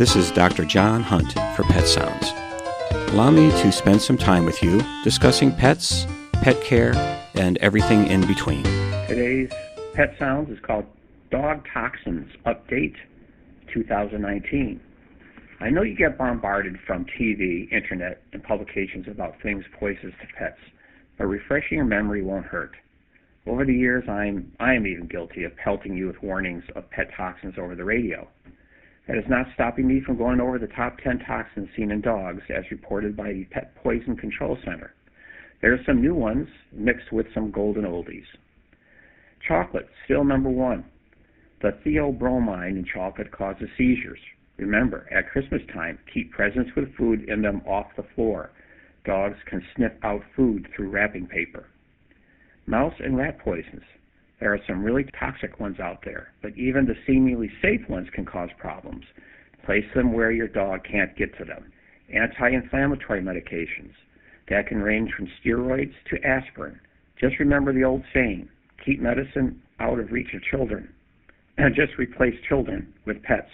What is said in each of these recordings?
This is Dr. John Hunt for Pet Sounds. Allow me to spend some time with you discussing pets, pet care, and everything in between. Today's Pet Sounds is called Dog Toxins Update 2019. I know you get bombarded from TV, internet, and publications about things poisonous to pets, but refreshing your memory won't hurt. Over the years, I'm I am even guilty of pelting you with warnings of pet toxins over the radio. That is not stopping me from going over the top 10 toxins seen in dogs as reported by the Pet Poison Control Center. There are some new ones mixed with some golden oldies. Chocolate, still number one. The theobromine in chocolate causes seizures. Remember, at Christmas time, keep presents with food in them off the floor. Dogs can sniff out food through wrapping paper. Mouse and rat poisons. There are some really toxic ones out there, but even the seemingly safe ones can cause problems. Place them where your dog can't get to them. Anti-inflammatory medications. That can range from steroids to aspirin. Just remember the old saying, keep medicine out of reach of children. And just replace children with pets.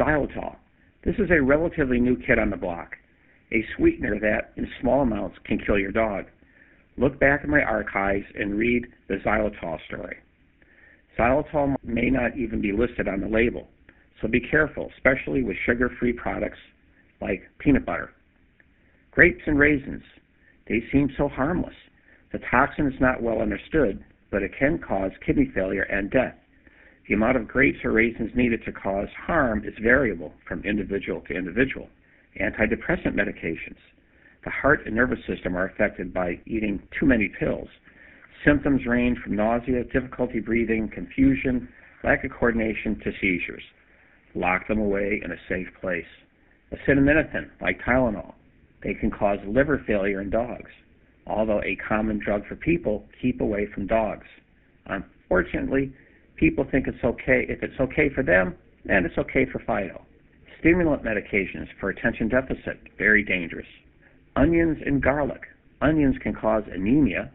Xylitol. This is a relatively new kid on the block. A sweetener that, in small amounts, can kill your dog. Look back in my archives and read the xylitol story. Xylitol may not even be listed on the label, so be careful, especially with sugar free products like peanut butter. Grapes and raisins, they seem so harmless. The toxin is not well understood, but it can cause kidney failure and death. The amount of grapes or raisins needed to cause harm is variable from individual to individual. Antidepressant medications. The heart and nervous system are affected by eating too many pills. Symptoms range from nausea, difficulty breathing, confusion, lack of coordination to seizures. Lock them away in a safe place. Acetaminophen, like Tylenol, they can cause liver failure in dogs. Although a common drug for people, keep away from dogs. Unfortunately, people think it's okay. If it's okay for them, then it's okay for Fido. Stimulant medications for attention deficit, very dangerous. Onions and garlic. Onions can cause anemia.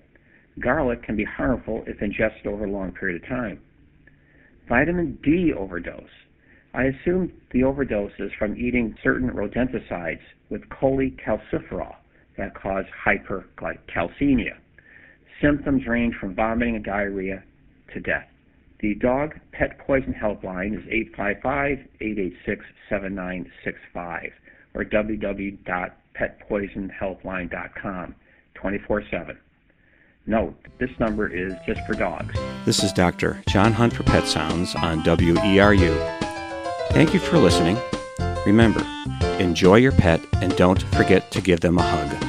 Garlic can be harmful if ingested over a long period of time. Vitamin D overdose. I assume the overdose is from eating certain rodenticides with cholecalciferol that cause hypercalcemia. Symptoms range from vomiting and diarrhea to death. The dog pet poison helpline is 855 886 7965 or www petpoisonhelpline.com 24 7. Note, this number is just for dogs. This is Dr. John Hunt for Pet Sounds on WERU. Thank you for listening. Remember, enjoy your pet and don't forget to give them a hug.